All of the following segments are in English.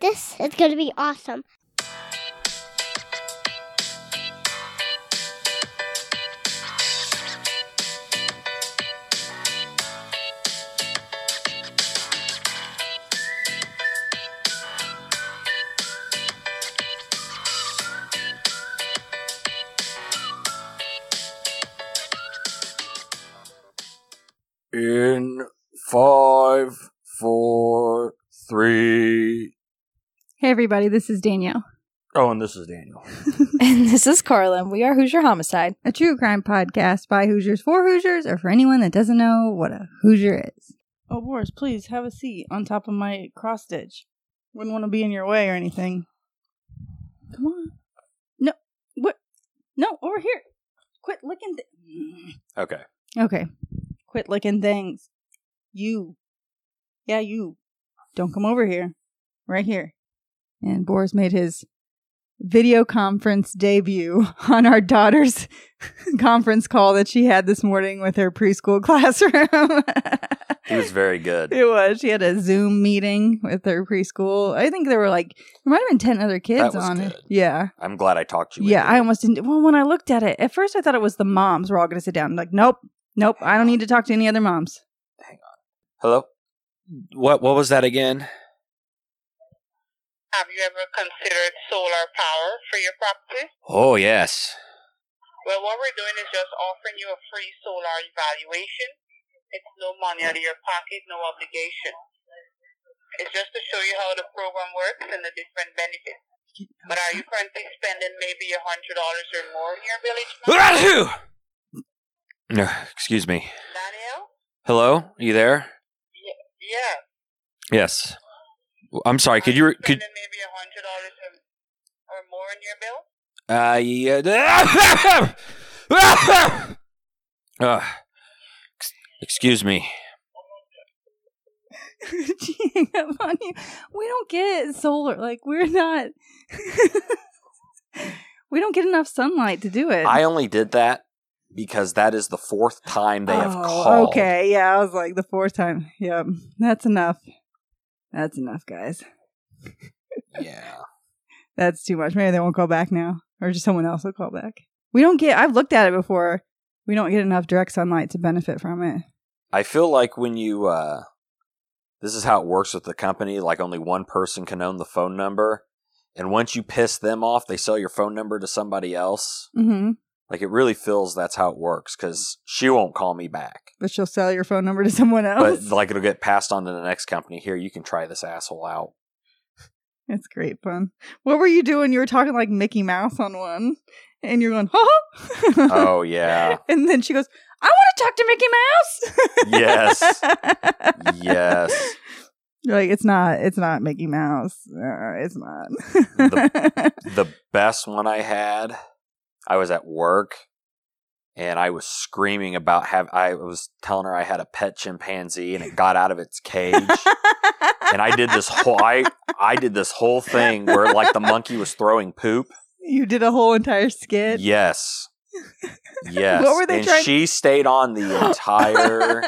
This is going to be awesome. Everybody, this is Danielle, Oh, and this is Daniel. And this is Carla. and We are Hoosier Homicide. a true crime podcast by Hoosiers for Hoosiers, or for anyone that doesn't know what a Hoosier is. Oh, Boris, please have a seat on top of my cross stitch. Wouldn't want to be in your way or anything. Come on. No, what? No, over here. Quit licking. Th- Okay. Okay. Quit licking things. You. Yeah, you. Don't come over here. Right here. And Boris made his video conference debut on our daughter's conference call that she had this morning with her preschool classroom. He was very good. It was. She had a Zoom meeting with her preschool. I think there were like there might have been ten other kids on it. Yeah. I'm glad I talked to you. Yeah, I almost didn't. Well, when I looked at it, at first I thought it was the moms were all going to sit down. I'm like, nope, nope, I don't need to talk to any other moms. Hang on. Hello. What? What was that again? Have you ever considered solar power for your property? Oh yes. Well, what we're doing is just offering you a free solar evaluation. It's no money out of your pocket, no obligation. It's just to show you how the program works and the different benefits. But are you currently spending maybe a hundred dollars or more in your village? Uh, Excuse me. Danielle? Hello. Are you there? Yeah. Yes. I'm sorry. Could you? Could? spending maybe a hundred dollars or, or more in your bill? Uh. Yeah. uh, excuse me. she hung up you. We don't get solar. Like we're not. we don't get enough sunlight to do it. I only did that because that is the fourth time they have Oh, called. Okay, yeah, I was like the fourth time. Yep, that's enough. That's enough, guys. Yeah. That's too much. Maybe they won't call back now, or just someone else will call back. We don't get. I've looked at it before. We don't get enough direct sunlight to benefit from it. I feel like when you uh this is how it works with the company, like only one person can own the phone number. And once you piss them off, they sell your phone number to somebody else. Mm-hmm. Like it really feels that's how it works because she won't call me back. But she'll sell your phone number to someone else. But like it'll get passed on to the next company. Here, you can try this asshole out. It's great fun. What were you doing? You were talking like Mickey Mouse on one, and you're going, ha. Oh yeah. And then she goes, I want to talk to Mickey Mouse. Yes. Yes. You're like, it's not, it's not Mickey Mouse. Uh, it's not. The best one I had, I was at work and I was screaming about have I was telling her I had a pet chimpanzee and it got out of its cage. and I did this whole I I did this whole thing where like the monkey was throwing poop. you did a whole entire skit. Yes. Yes. What were they and trying- she stayed on the entire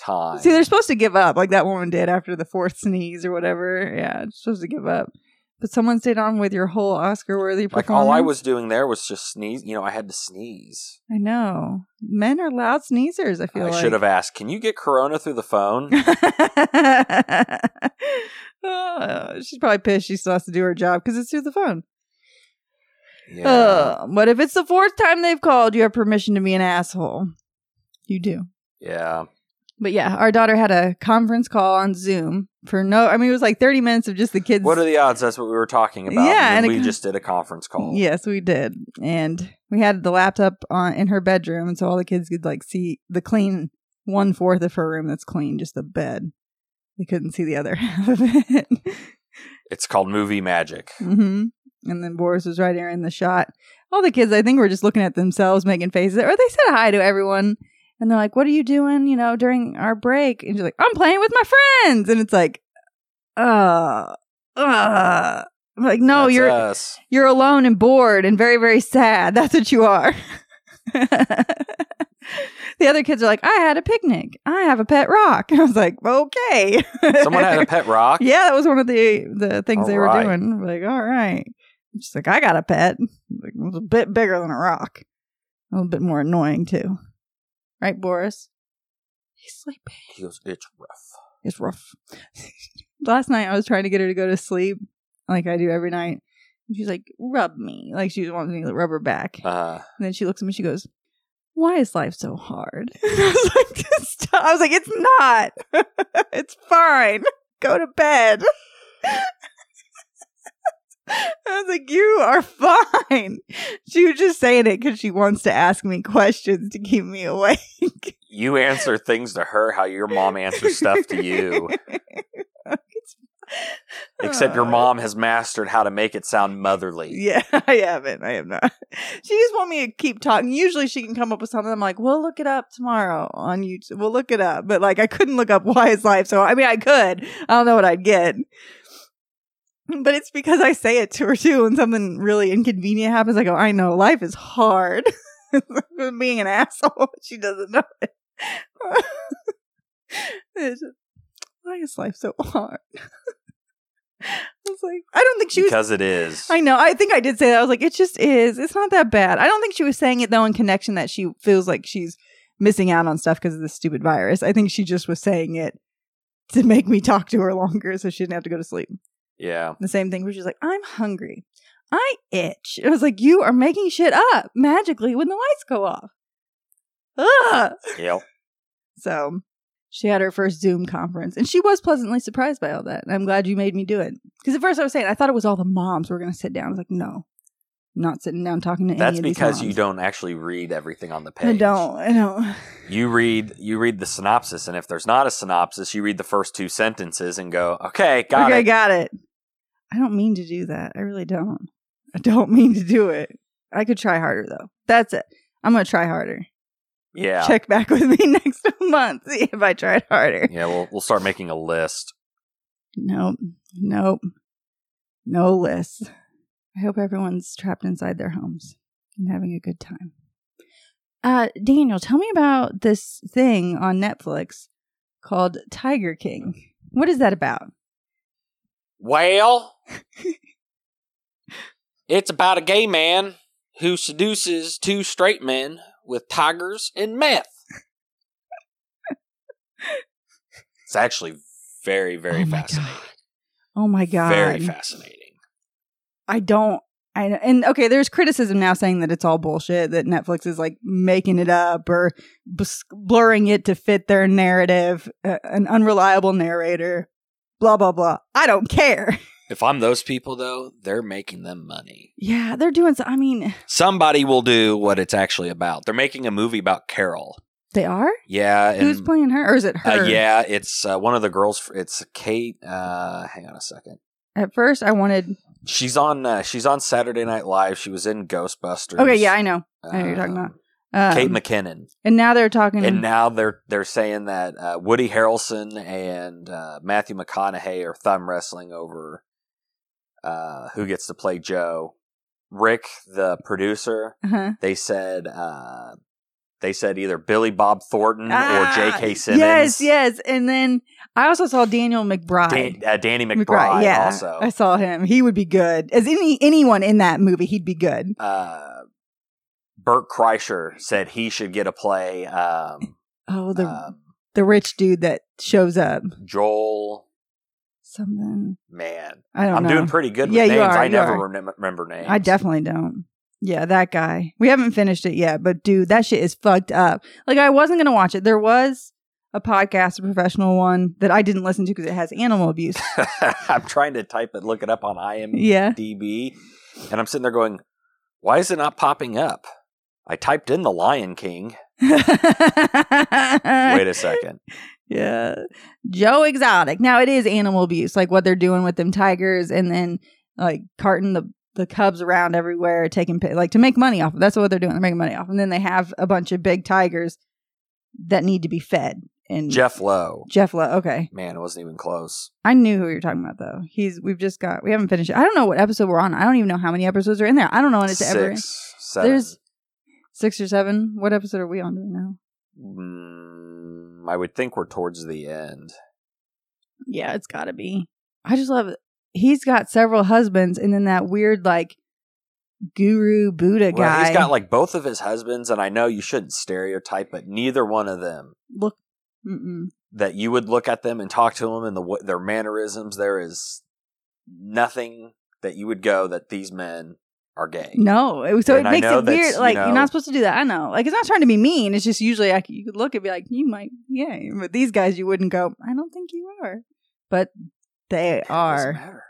time. See, they're supposed to give up, like that woman did after the fourth sneeze or whatever. Yeah, it's supposed to give up. But someone stayed on with your whole Oscar-worthy performance. like all I was doing there was just sneeze. You know, I had to sneeze. I know. Men are loud sneezers. I feel I like should have asked, "Can you get Corona through the phone?" Oh, she's probably pissed. She still has to do her job because it's through the phone. Yeah. Uh, but if it's the fourth time they've called, you have permission to be an asshole. You do. yeah. But yeah, our daughter had a conference call on Zoom for no. I mean, it was like thirty minutes of just the kids. What are the odds? That's what we were talking about. Yeah, and and we co- just did a conference call. Yes, we did, and we had the laptop on in her bedroom, and so all the kids could like see the clean one fourth of her room that's clean, just the bed. They couldn't see the other half of it. It's called movie magic. hmm And then Boris was right there in the shot. All the kids, I think, were just looking at themselves, making faces, or they said hi to everyone. And they're like, "What are you doing? You know, during our break?" And she's like, "I'm playing with my friends." And it's like, uh, uh. I'm like, no, That's you're us. you're alone and bored and very very sad. That's what you are. the other kids are like, I had a picnic. I have a pet rock. I was like, okay. Someone had a pet rock. Yeah, that was one of the the things All they were right. doing. Like, all right. She's like, I got a pet. Like, it was a bit bigger than a rock. A little bit more annoying too. Right, Boris? He's sleeping. He goes, it's rough. It's rough. Last night I was trying to get her to go to sleep, like I do every night. And she's like, rub me. Like she wants me to rub her back. Uh, And then she looks at me, she goes, Why is life so hard? I was like, Stop. I was like, It's not. it's fine. Go to bed. I was like, You are fine. She was just saying it because she wants to ask me questions to keep me awake. you answer things to her how your mom answers stuff to you. Except your mom has mastered how to make it sound motherly. Yeah, I haven't. I have not. She just want me to keep talking. Usually she can come up with something. I'm like, we'll look it up tomorrow on YouTube. We'll look it up. But like, I couldn't look up why is life. So, I mean, I could. I don't know what I'd get. But it's because I say it to her too. When something really inconvenient happens, I go, oh, I know life is hard. Being an asshole. She doesn't know it. It's just, why is life so hard? I was like, I don't think she was because it is. I know. I think I did say that. I was like, it just is. It's not that bad. I don't think she was saying it though in connection that she feels like she's missing out on stuff because of this stupid virus. I think she just was saying it to make me talk to her longer so she didn't have to go to sleep. Yeah. The same thing where she's like, I'm hungry. I itch. It was like, you are making shit up magically when the lights go off. Ugh. Yep. So she had her first Zoom conference and she was pleasantly surprised by all that. And I'm glad you made me do it. Because at first I was saying, I thought it was all the moms who were going to sit down. I was like, no, I'm not sitting down talking to That's any of these because you don't actually read everything on the page. I don't. I don't. You read you read the synopsis, and if there's not a synopsis, you read the first two sentences and go, "Okay, got okay, it." Okay, got it. I don't mean to do that. I really don't. I don't mean to do it. I could try harder though. That's it. I'm going to try harder. yeah, Check back with me next month. See if I tried harder. yeah. We'll we'll start making a list. Nope. Nope. No list. I hope everyone's trapped inside their homes and having a good time. Uh, Daniel, tell me about this thing on Netflix called Tiger King. What is that about? Well, it's about a gay man who seduces two straight men with tigers and meth. it's actually very, very Oh fascinating. Oh my god. Very fascinating. I don't I and okay, there's criticism now saying that it's all bullshit that Netflix is like making it up or blurring it to fit their narrative, uh, an unreliable narrator, blah blah blah. I don't care. If I'm those people, though, they're making them money. Yeah, they're doing so I mean, Somebody will do what it's actually about. They're making a movie about Carol. they are? Yeah, and Who's playing her or is it her? Uh, yeah, it's uh, one of the girls. It's Kate. Uh, hang on a second. At first I wanted She's on. Uh, she's on Saturday Night Live. She was in Ghostbusters. Okay, yeah, I know. I know you're talking Um, about. Um, Kate McKinnon. and now they're talking And now they're they're saying that uh, Woody Harrelson and uh, Matthew McConaughey are thumb wrestling over uh, who gets to play Joe. Rick, the producer, uh-huh. they said uh, they said either Billy Bob Thornton Ah, or J.K. Simmons. Yes, yes. And then I also saw Daniel McBride. Dan- uh, Danny McBride, yeah, also. I saw him. He would be good as any anyone in that movie. He'd be good. uh, Bert Kreischer said he should get a play. Um, Oh, the um, the rich dude that shows up. Joel, Something man, I don't I'm know. doing pretty good with Yeah, names. are, I never remem- remember names. I definitely don't. Yeah, that guy. We haven't finished it yet, but dude, that shit is fucked up. Like I wasn't gonna watch it. There was a podcast, a professional one that I didn't listen to because it has animal abuse. I'm trying to type it, look it up on Yeah. IMDb, and I'm sitting there going, "Why is it not popping up?" I typed in the Lion King. Wait a second. Yeah. Joe Exotic. Now it is animal abuse, like what they're doing with them tigers and then like carting the, the cubs around everywhere, taking like to make money off. of That's what they're doing. They're making money off. And then they have a bunch of big tigers that need to be fed. And Jeff Lowe. Jeff Lowe. Okay. Man, it wasn't even close. I knew who you're talking about though. He's we've just got we haven't finished it. I don't know what episode we're on. I don't even know how many episodes are in there. I don't know when it's ever Six, seven. There's Six or seven. What episode are we on right now? Mm, I would think we're towards the end. Yeah, it's got to be. I just love it. He's got several husbands, and then that weird like guru Buddha Well, guy. he's got like both of his husbands, and I know you shouldn't stereotype, but neither one of them look. Mm-mm. that you would look at them and talk to them and the their mannerisms. There is nothing that you would go that these men are gay. No, it, so it And I makes it weird. you Like know- you're not supposed to do that. I know. Like it's not trying to be mean. It's just usually like you could look and be like, you might, yeah. But these guys, you wouldn't go. I don't think you are, but they are.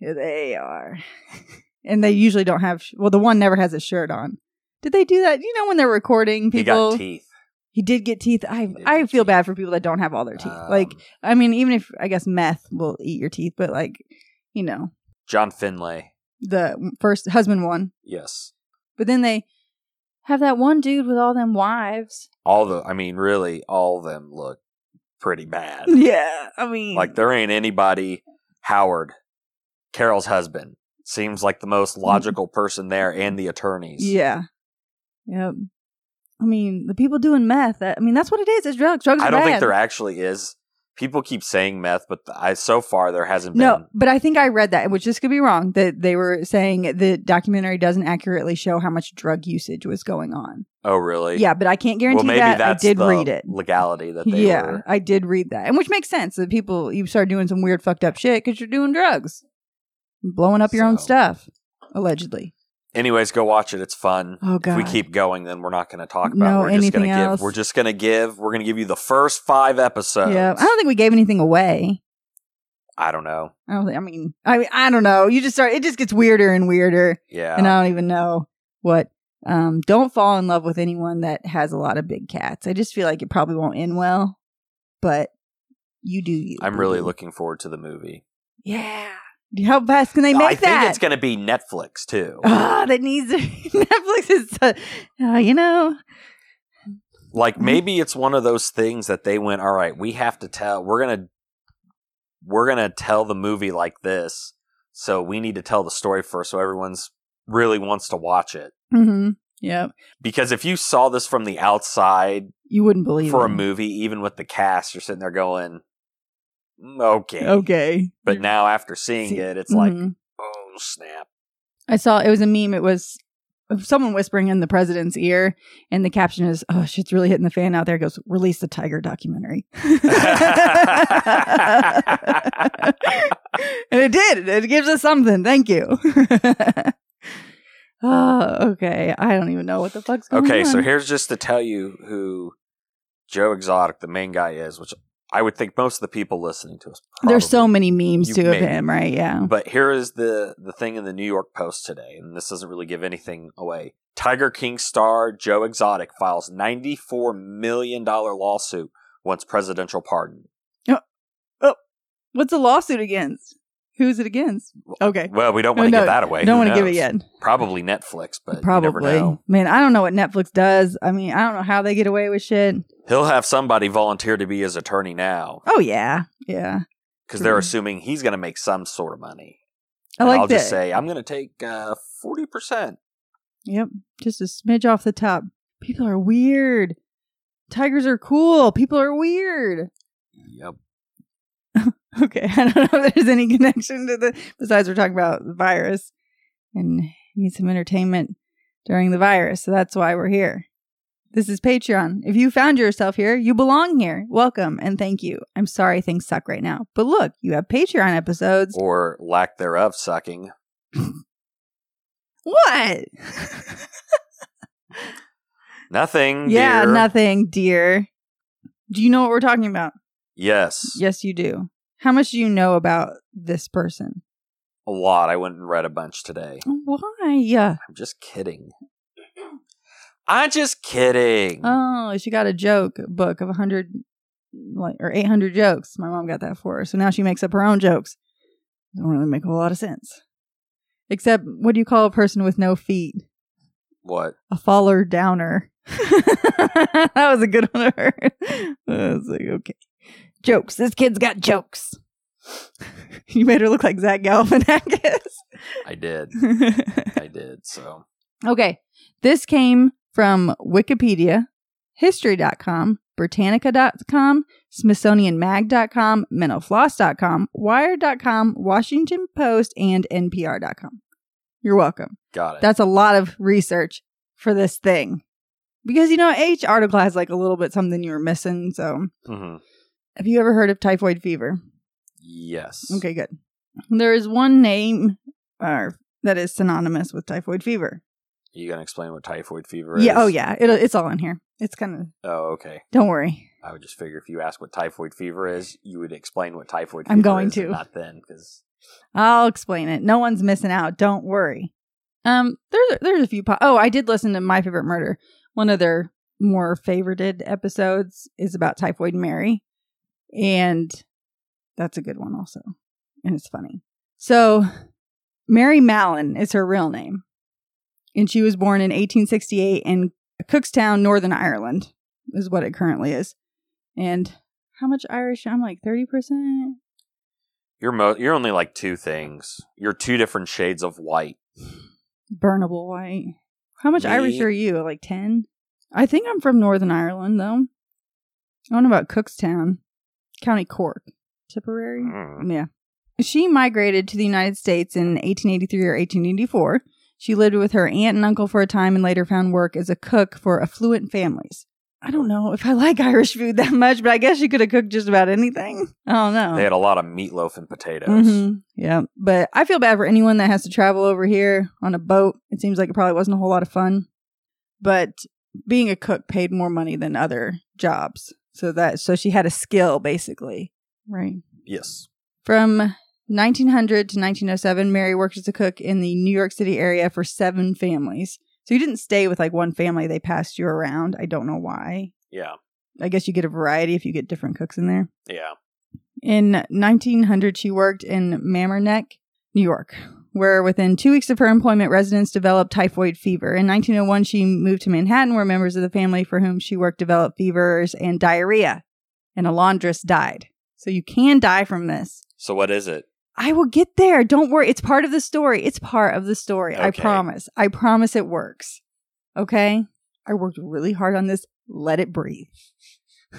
Yeah, They are. and they usually don't have. sh- Well, the one never has a shirt on. Did they do that? You know, when they're recording He people, got teeth. he did get teeth. I I feel teeth. bad for people that don't have all their teeth. like, Um, I mean, even if I guess meth will eat your teeth, but like, you know, John Finlay. The first husband one. Yes. But then they have that one dude with all them wives. All the, I mean, really, all of them look pretty bad. Yeah, I mean, like there ain't anybody. Howard, Carol's husband, seems like the most mm-hmm. logical person there, and the attorneys. yeah, yep. I mean, the people doing meth. I mean, that's what it is. It's drugs. Drugs. I don't think there actually is. People keep saying meth, but I so far there hasn't been. No, but I think I read that, which this could be wrong. That they were saying the documentary doesn't accurately show how much drug usage was going on. Oh, really? Yeah, but I can't Well, guarantee maybe that. I did read it. legality that they yeah, were. I did read that, and which makes sense. That people you start doing some weird fucked up shit because you're doing drugs, blowing up your own stuff, allegedly. Anyways, go watch it. It's fun. Oh If we keep going, then we're not going to talk about. No, it. We're just going to anything give. We're just going to give. We're going to give you the first five episodes. yeah, I don't think we gave anything away. I don't know. I don't. Think, I mean, I mean, I don't know. You just start. It just gets weirder and weirder, Yeah. and I don't even know what. Um, don't fall in love with anyone that has a lot of big cats. I just feel like it probably won't end well, but you do. You, I'm really looking forward to the movie. Yeah. How fast can they make that? I think it's going to be Netflix too. Ah, that needs Netflix is, uh, uh, you know, like maybe it's one of those things that they went, all right, we have to tell. We're gonna we're gonna tell the movie like this, so we need to tell the story first, so everyone's really wants to watch it. mm-hmm. yeah, Because if you saw this from the outside you wouldn't believe for it. a movie, even with the cast, you're sitting there going, "Mm, okay. Okay, But now after seeing See- it, it's like, Mhm. oh snap. I saw it was a meme. It was someone whispering in the president's ear, and the caption is, "Oh, shit's really hitting the fan out there." It goes, "Release the Tiger documentary," and it did. It gives us something. Thank you. oh, okay. I don't even know what the fuck's going Okay, on. Okay, so here's just to tell you who Joe Exotic, the main guy, is, which I would think most of the people listening to us. There's so many memes too of him, right? Yeah. But here is the the thing in the New York Post today, and this doesn't really give anything away. Tiger King star Joe Exotic files ninety four million dollar lawsuit wants presidential pardon. Oh, oh, what's the lawsuit against? Who's it against? Okay. Well, we don't want to no, give that away. Don't want to give it yet. Probably Netflix, but you Probably. never know. Man, I don't know what Netflix does. I mean, I don't know how they get away with shit. He'll have somebody volunteer to be his attorney now Oh yeah, yeah. because they're assuming he's going to make some sort of money. I And like I'll that. just say I'm going to take uh, forty percent. Yep, just a smidge off the top. People are weird. Tigers are cool. People are weird. Yep. Okay, I don't know if there's any connection to the. Besides, we're talking about the virus and need some entertainment during the virus, so that's why we're here. This is Patreon. If you found yourself here, you belong here. Welcome and thank you. I'm sorry things suck right now, but look, you have Patreon episodes. Or lack thereof sucking. What? Nothing. yeah, dear. nothing, dear. Do you know what we're talking about? Yes. Yes, you do. How much do you know about this person? A lot. I went and read a bunch today. Why? Yeah. I'm just kidding. I'm just kidding. Oh, she got a joke book of 100 like or 800 jokes. My mom got that for her. So now she makes up her own jokes. Don't really make a whole lot of sense. Except what do you call a person with no feet? what? A faller downer. that was a good one to her. I was like, okay. Jokes. This kid's got jokes. you made her look like Zach Galifianakis. I did. I did. So okay. This came from Wikipedia, History.com, Britannica.com, SmithsonianMag.com, MentalFloss.com, Wired.com, Washington Post, and NPR.com. You're welcome. Got it. That's a lot of research for this thing. Because, you know, each article has like a little bit something you were missing. So, hmm have you ever heard of typhoid fever? Yes. Okay, good. There is one name uh, that is synonymous with typhoid fever. Are you gonna explain what typhoid fever is? Yeah, oh yeah, it, it's all in here. It's kind of, Oh, okay. don't worry. I would just figure if you ask what typhoid fever is, you would explain what typhoid fever I'm going is, to. Not then, because I'll explain it. No one's missing out. Don't worry. Um, there's there's a few. Po- oh, I did listen to My Favorite Murder. One of their more favorited episodes is about Typhoid Mary, and that's a good one also, and it's funny. So, Mary Mallon is her real name, and she was born in 1868 in Cookstown, Northern Ireland, is what it currently is. And how much Irish? I'm like thirty percent. you're mo- you're only like two things. You're two different shades of white. Burnable white. How much Me? Irish are you? Like 10? I think I'm from Northern Ireland, though. I don't know about Cookstown, County Cork, Tipperary. Mm. Yeah. She migrated to the United States in 1883 or 1884. She lived with her aunt and uncle for a time and later found work as a cook for affluent families. I don't know if I like Irish food that much, but I guess she could have cooked just about anything. I don't know. They had a lot of meatloaf and potatoes. Mhm. Yeah, but I feel bad for anyone that has to travel over here on a boat. It seems like it probably wasn't a whole lot of fun. But being a cook paid more money than other jobs. So that so she had a skill basically. Right. Yes. From 1900 to 1907, Mary worked as a cook in the New York City area for seven families. So you didn't stay with like one family, they passed you around. I don't know why. Yeah. I guess you get a variety if you get different cooks in there. Yeah. In 1900, she worked in Mamaroneck, New York, where within two weeks of her employment, residents developed typhoid fever. In 1901, she moved to Manhattan, where members of the family for whom she worked developed fevers and diarrhea, and a laundress died. So you can die from this. So what is it? I will get there. Don't worry. It's part of the story. It's part of the story. I promise. I promise it works. Okay? I worked really hard on this. Let it breathe.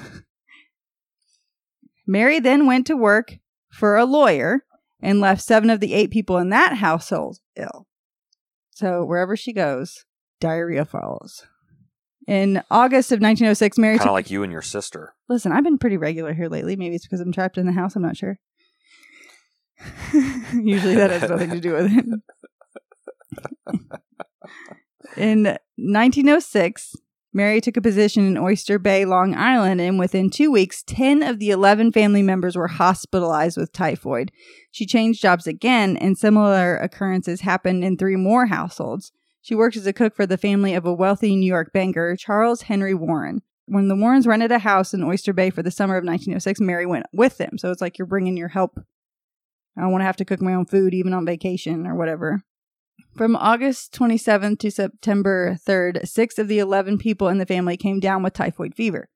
Mary then went to work for a lawyer and left seven of the eight people in that household ill. So wherever she goes, diarrhea follows. In August of 1906, Mary Kind of like you and your sister. Listen, I've been pretty regular here lately. Maybe it's because I'm trapped in the house. I'm not sure. Usually that has nothing to do with it. in 1906, Mary took a position in Oyster Bay, Long Island, and within two weeks, 10 of the 11 family members were hospitalized with typhoid. She changed jobs again, and similar occurrences happened in three more households. She worked as a cook for the family of a wealthy New York banker, Charles Henry Warren when the Warrens rented a house in Oyster Bay for the summer of 1906, Mary went with them. So it's like you're bringing your help. I don't want to have to cook my own food even on vacation or whatever. From August 27th to September 3rd, six of the 11 people in the family came down with typhoid fever.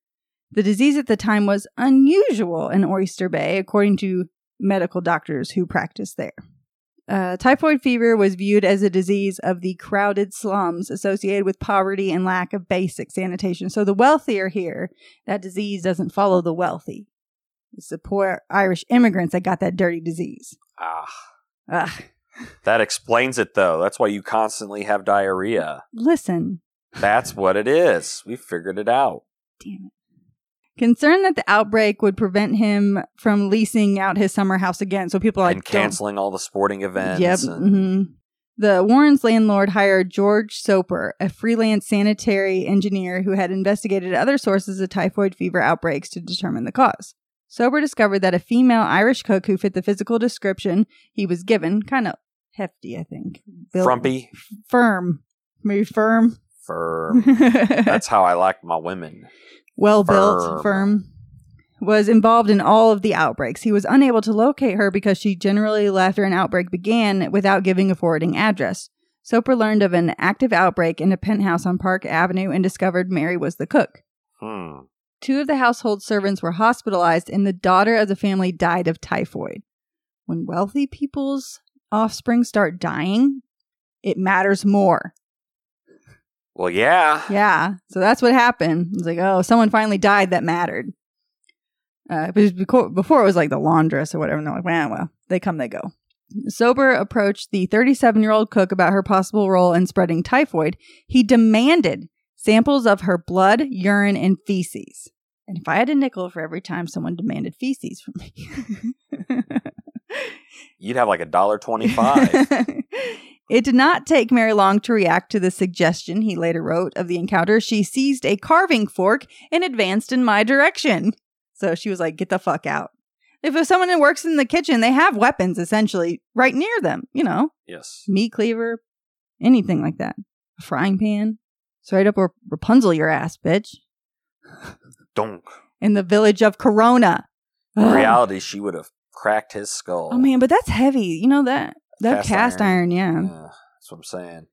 The disease at the time was unusual in Oyster Bay, according to medical doctors who practiced there. Uh, typhoid fever was viewed as a disease of the crowded slums associated with poverty and lack of basic sanitation. So the wealthy are here. That disease doesn't follow the wealthy. It's the poor Irish immigrants that got that dirty disease. Ah. Ugh. That explains it though. That's why you constantly have diarrhea. Listen, That's what it is. We figured it out. damn it. Concerned that the outbreak would prevent him from leasing out his summer house again. So people are like and "Don't canceling all the sporting events. Yep. and- mhm. The Warrens' landlord hired George Soper, a freelance sanitary engineer who had investigated other sources of typhoid fever outbreaks to determine the cause. Soper discovered that a female Irish cook who fit the physical description he was given, kind of hefty, I think, built- Frumpy. firm, maybe firm, Firm. That's how I like my women. well built, Firm. firm, was involved in all of the outbreaks. He was unable to locate her because she generally left or an outbreak began without giving a forwarding address. Soper learned of an active outbreak in a penthouse on Park Avenue and discovered Mary was the cook. Hmm. Two of the household servants were hospitalized, and the daughter of the family died of typhoid. When wealthy people's offspring start dying, it matters more. Well, yeah. Yeah. So that's what happened. It's like, oh, someone finally died that mattered. Uh, but it was beco- before it was like the laundress or whatever. And they're like, well, well, they come, they go. Soper approached the 37 year old cook about her possible role in spreading typhoid. He demanded samples of her blood, urine, and feces. And if I had a nickel for every time someone demanded feces from me, You'd have like a dollar twenty-five. it did not take Mary long to react to the suggestion he later wrote of the encounter. She seized a carving fork and advanced in my direction. So she was like, get the fuck out. If someone who works in the kitchen, they have weapons essentially right near them, you know, yes. meat cleaver, anything like that. A frying pan. Straight up or Rapunzel your ass, bitch. Donk. In the village of Corona. In reality, she would have cracked his skull. Oh man, but that's heavy. You know that that Cast cast, iron. iron. yeah. Yeah, that's what I'm saying.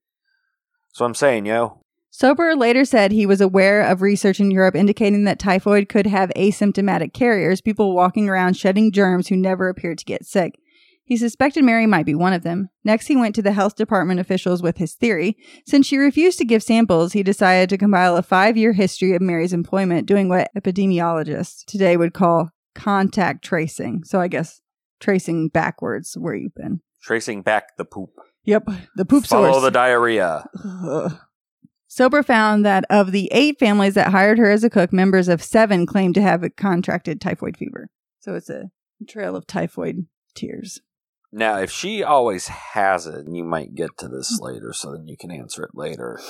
That's what I'm saying, yo. Soper later said he was aware of research in Europe indicating that typhoid could have asymptomatic carriers, people walking around shedding germs who never appeared to get sick. He suspected Mary might be one of them. Next, he went to the health department officials with his theory. Since she refused to give samples, he decided to compile a five year history of Mary's employment, doing what epidemiologists today would call contact tracing. So I guess tracing backwards where you've been. Tracing back the poop. Yep, the poop Follow source. the diarrhea. Ugh. Soper found that of the eight families that hired her as a cook, members of seven claimed to have contracted typhoid fever. So it's a trail of typhoid tears. Now, if she always has it, and you might get to this later, so then you can answer it later.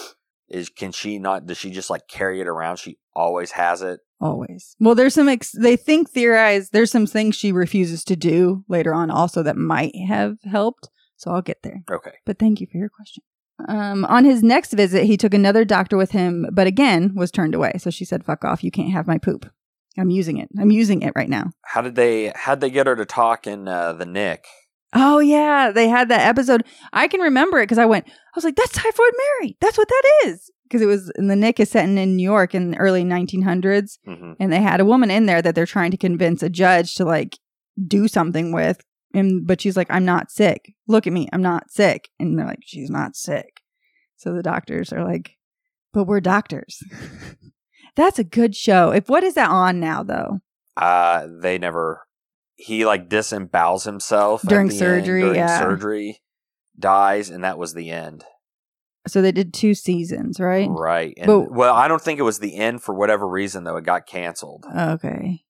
Is can she not? Does she just like carry it around? She always has it. Always. Well, there's some, ex- they think theorize, there's some things she refuses to do later on also that might have helped. So I'll get there. Okay. But thank you for your question. Um, on his next visit, he took another doctor with him, but again was turned away. So she said, fuck off. You can't have my poop. I'm using it. I'm using it right now. How did they? How'd they get her to talk in uh, the Knick? Oh yeah, they had that episode. I can remember it because I went. I was like, "That's Typhoid Mary. That's what that is." Because it was, and the Knick is set in New York in the early 1900s, hmm and they had a woman in there that they're trying to convince a judge to like do something with, and but she's like, "I'm not sick. Look at me. I'm not sick." And they're like, "She's not sick." So the doctors are like, "But we're doctors." That's a good show. If what is that on now though? Uh, they never. He like disembowels himself During the end, surgery, during yeah. surgery, dies, and that was the end. So they did two seasons, right? Right. And, But- well, I don't think it was the end for whatever reason, though. It got canceled. Okay.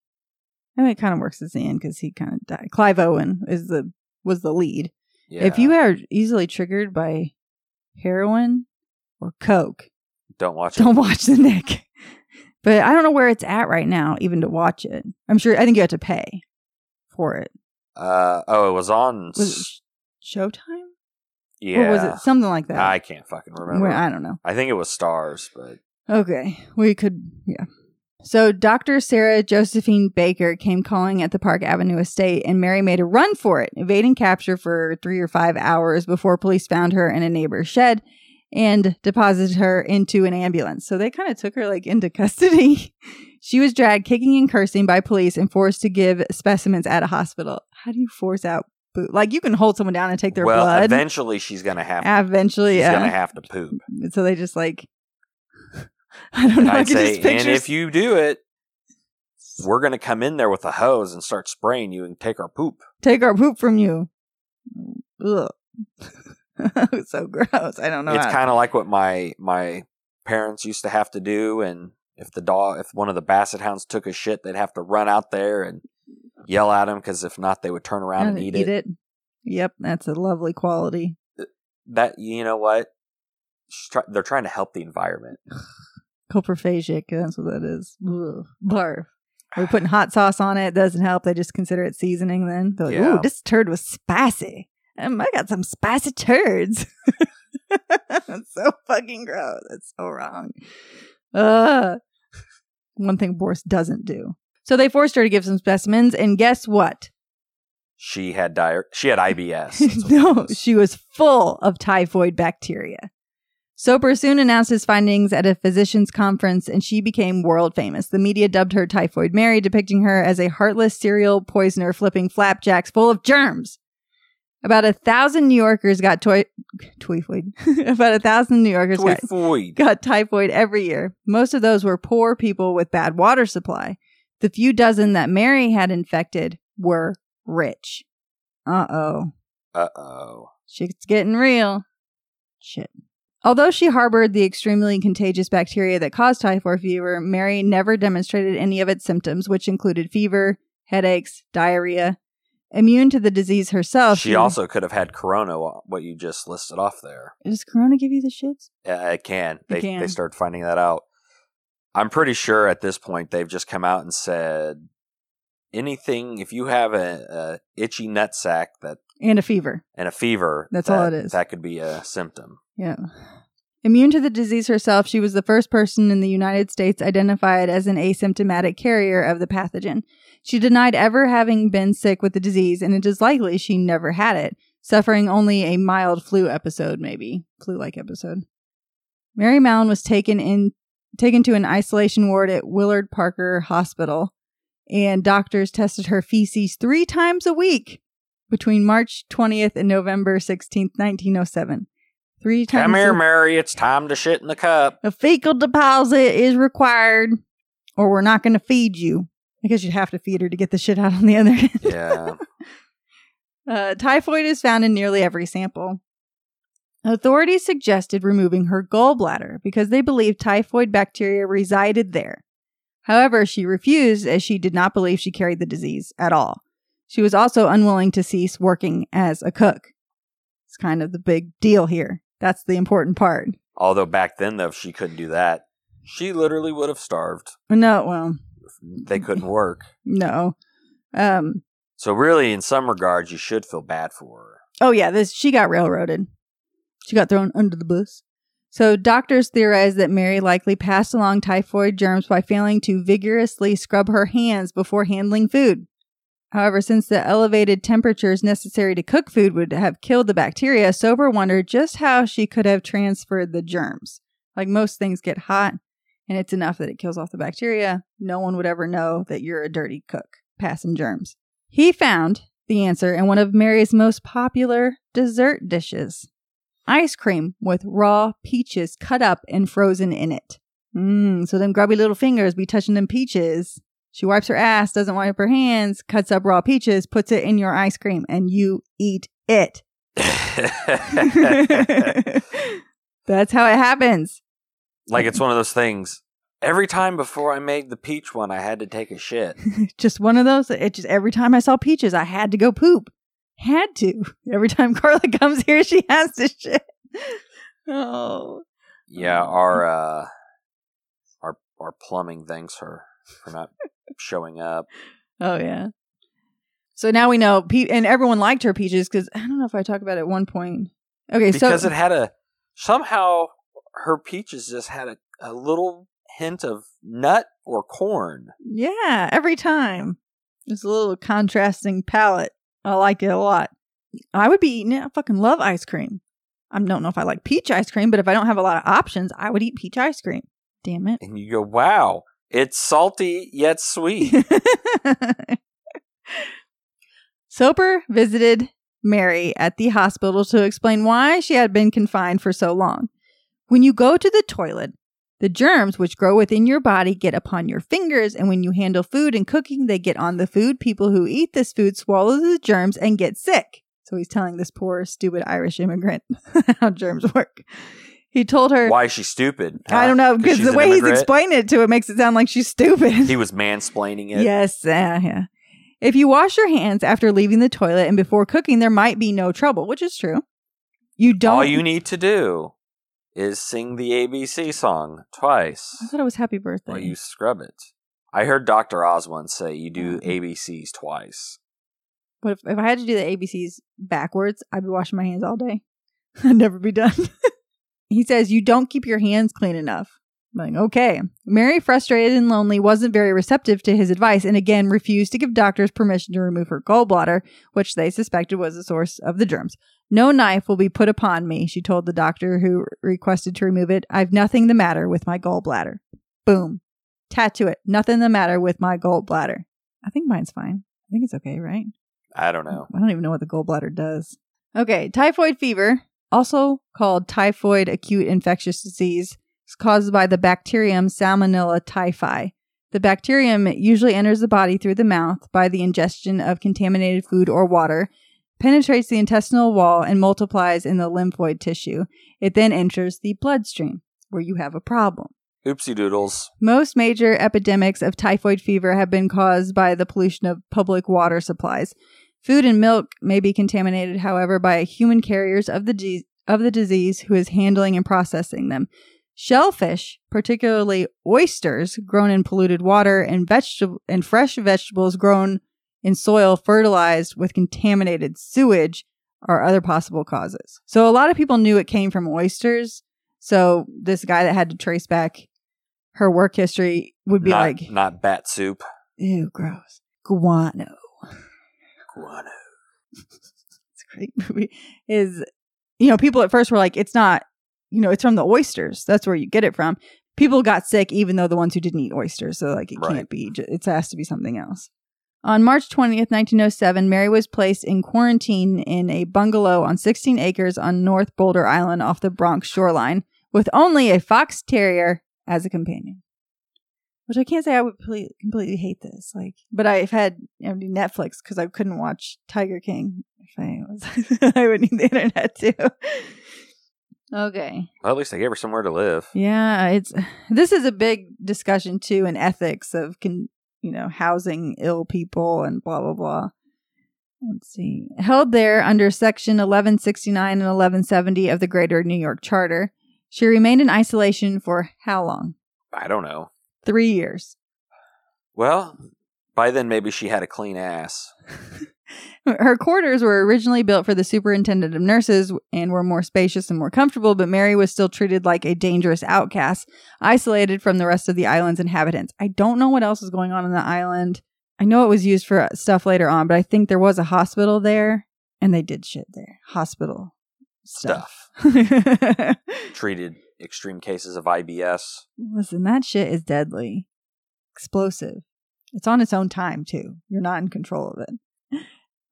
I mean, it kind of works as the end because he kind of died. Clive Owen is the was the lead. Yeah. If you are easily triggered by heroin or coke, don't watch don't watch the Knick. But I don't know where it's at right now, even to watch it. I'm sure. I think you have to pay for it. uh, oh, it was on. Was it Showtime? yeah. Or was it something like that? I can't fucking remember. Well, I don't know. I think it was Starz, but Okay, we could, yeah. So Dr. Sarah Josephine Baker came calling at the Park Avenue estate, and Mary made a run for it, evading capture for three or five hours before police found her in a neighbor's shed and deposited her into an ambulance. So they kind of took her like into custody. she was dragged kicking and cursing by police and forced to give specimens at a hospital. How do you force out boot? Like you can hold someone down and take their well, blood. eventually she's gonna have. Eventually, she's yeah. gonna have to poop. so they just like I don't know. I I'd can say, just picture and if you do it, we're gonna come in there with a hose and start spraying you and take our poop. take our poop from you. Ugh. It's so gross. I don't know. it's kind of like what my my parents used to have to do, and if the dog, if one of the basset hounds took a shit, they'd have to run out there and yell at him because if not, they would turn around and, eat, it. Yep, that's a lovely quality. Uh, that you know what? They're trying to help the environment. Coprophagic, that's what that is. Ugh. Barf. We're putting hot sauce on it. Doesn't help. They just consider it seasoning. Then they're like, Yeah. "Ooh, this turd was spicy. Um, I got some spicy turds." that's so fucking gross. That's so wrong. Uh, one thing Boris doesn't do. So they forced her to give some specimens, and guess what? She had diar- She had IBS. That's what it no, she was full of typhoid bacteria. Soper soon announced his findings at a physician's conference, and she became world famous. The media dubbed her Typhoid Mary, depicting her as a heartless serial poisoner flipping flapjacks full of germs. About a thousand New Yorkers got typhoid. About a thousand New Yorkers got, Typhoid. got typhoid every year. Most of those were poor people with bad water supply. The few dozen that Mary had infected were rich. Uh oh. Uh oh. Shit's getting real. Shit. Although she harbored the extremely contagious bacteria that caused typhoid fever, Mary never demonstrated any of its symptoms, which included fever, headaches, diarrhea. Immune to the disease herself, She also could have had corona, what you just listed off there. Does Corona give you the shits? Yeah, it can. It They can. they start finding that out. I'm pretty sure at this point they've just come out and said anything if you have a, a itchy nut sack that And a fever. and a fever, That's that, all it is. That could be a symptom. Yeah. Immune to the disease herself, she was the first person in the United States identified as an asymptomatic carrier of the pathogen. She denied ever having been sick with the disease, and it is likely she never had it, suffering only a mild flu episode, maybe flu-like episode. Mary Mallon was taken in taken to an isolation ward at Willard Parker Hospital, and doctors tested her feces three times a week between March 20th and November 16th, 1907. Three times. Come here, a- Mary. It's time to shit in the cup. a fecal deposit is required, or we're not going to feed you. I guess you'd have to feed her to get the shit out on the other end. Yeah. Uh, typhoid is found in nearly every sample. Authorities suggested removing her gallbladder because they believed typhoid bacteria resided there. However, she refused as she did not believe she carried the disease at all. She was also unwilling to cease working as a cook. It's kind of the big deal here. That's the important part. Although back then, though, if she couldn't do that, she literally would have starved. No, well, They couldn't work. no. Um, So really, in some regards, you should feel bad for her. Oh yeah, this she got railroaded. She got thrown under the bus. So doctors theorize that Mary likely passed along typhoid germs by failing to vigorously scrub her hands before handling food. However, since the elevated temperatures necessary to cook food would have killed the bacteria, Soper wondered just how she could have transferred the germs. Like most things get hot and it's enough that it kills off the bacteria, no one would ever know that you're a dirty cook passing germs. He found the answer in one of Mary's most popular dessert dishes ice cream with raw peaches cut up and frozen in it. Mmm, so them grubby little fingers be touching them peaches. She wipes her ass, doesn't wipe her hands, cuts up raw peaches, puts it in your ice cream, and you eat it. That's how it happens. like it's one of those things. Every time before I made the peach one, I had to take a shit. just one of those. It just every time I saw peaches, I had to go poop. Had to. Every time Carla comes here, she has to shit. Oh, Yeah, our uh, our our plumbing thanks her for not showing up. oh yeah. So now we know, Pe- and everyone liked her peaches because I don't know if I talk about it at one point. Okay, because so it had a somehow her peaches just had a, a little hint of nut or corn. yeah, every time it's a little contrasting palette. I like it a lot. I would be eating it. I fucking love ice cream. I don't know if I like peach ice cream, but if I don't have a lot of options, I would eat peach ice cream. Damn it. And you go, wow, it's salty yet sweet. Soper visited Mary at the hospital to explain why she had been confined for so long. When you go to the toilet, the germs which grow within your body get upon your fingers, and when you handle food and cooking, they get on the food. People who eat this food swallow the germs and get sick. So he's telling this poor, stupid Irish immigrant how germs work. He told her, Why is she stupid? I don't know, because the way he's explaining it to it makes it sound like she's stupid. He was mansplaining it. Yes, uh, yeah. If you wash your hands after leaving the toilet and before cooking, there might be no trouble, which is true. You don't. All you need to do is sing the ABC song twice I thought it was Happy Birthday. while you scrub it. I heard Dr. Oz once say you do Oh. ABCs twice. But if, if I had to do the ABCs backwards, I'd be washing my hands all day. I'd never be done. he says you don't keep your hands clean enough. I'm like, okay. Mary, frustrated and lonely, wasn't very receptive to his advice and again refused to give doctors permission to remove her gallbladder, which they suspected was the source of the germs. No knife will be put upon me, she told the doctor who requested to remove it. I've nothing the matter with my gallbladder. Boom. Tattoo it. Nothing the matter with my gallbladder. I think mine's fine. I think it's okay, right? I don't know. I don't even know what the gallbladder does. Okay, typhoid fever, also called typhoid acute infectious disease, is caused by the bacterium Salmonella typhi. The bacterium usually enters the body through the mouth by the ingestion of contaminated food or water, penetrates the intestinal wall, and multiplies in the lymphoid tissue. It then enters the bloodstream, where you have a problem. Oopsie doodles. Most major epidemics of typhoid fever have been caused by the pollution of public water supplies. Food and milk may be contaminated, however, by human carriers of the of the disease who is handling and processing them. Shellfish, particularly oysters grown in polluted water, and vegetable and fresh vegetables grown in soil fertilized with contaminated sewage, are other possible causes. So a lot of people knew it came from oysters. So this guy that had to trace back her work history would be not, like, not bat soup. ew, gross. Guano. Guano. It's a great movie. Is, you know, people at first were like, it's not, you know, it's from the oysters. That's where you get it from. People got sick even though the ones who didn't eat oysters. So, like, it Right. can't be, it has to be something else. On March 20th, 1907, Mary was placed in quarantine in a bungalow on 16 acres on North Brother Island off the Bronx shoreline with only a fox terrier as a companion. Which I can't say I would completely, completely hate this. Like, but I've had you know, Netflix because I couldn't watch Tiger King. If I was, I would need the internet too. okay. Well, at least they gave her somewhere to live. Yeah, it's this is a big discussion too in ethics of can you know housing ill people and blah blah blah. Let's see. Held there under section 1169 and 1170 of the Greater New York Charter, she remained in isolation for how long? I don't know. 3 years. Well, by then maybe she had a clean ass. Her quarters were originally built for the superintendent of nurses and were more spacious and more comfortable, but Mary was still treated like a dangerous outcast, isolated from the rest of the island's inhabitants. I don't know what else is going on on the island. I know it was used for uh, stuff later on, but I think there was a hospital there and they did shit there. Hospital stuff. Treated extreme cases of IBS. Listen, that shit is deadly. Explosive. It's on its own time, too. You're not in control of it.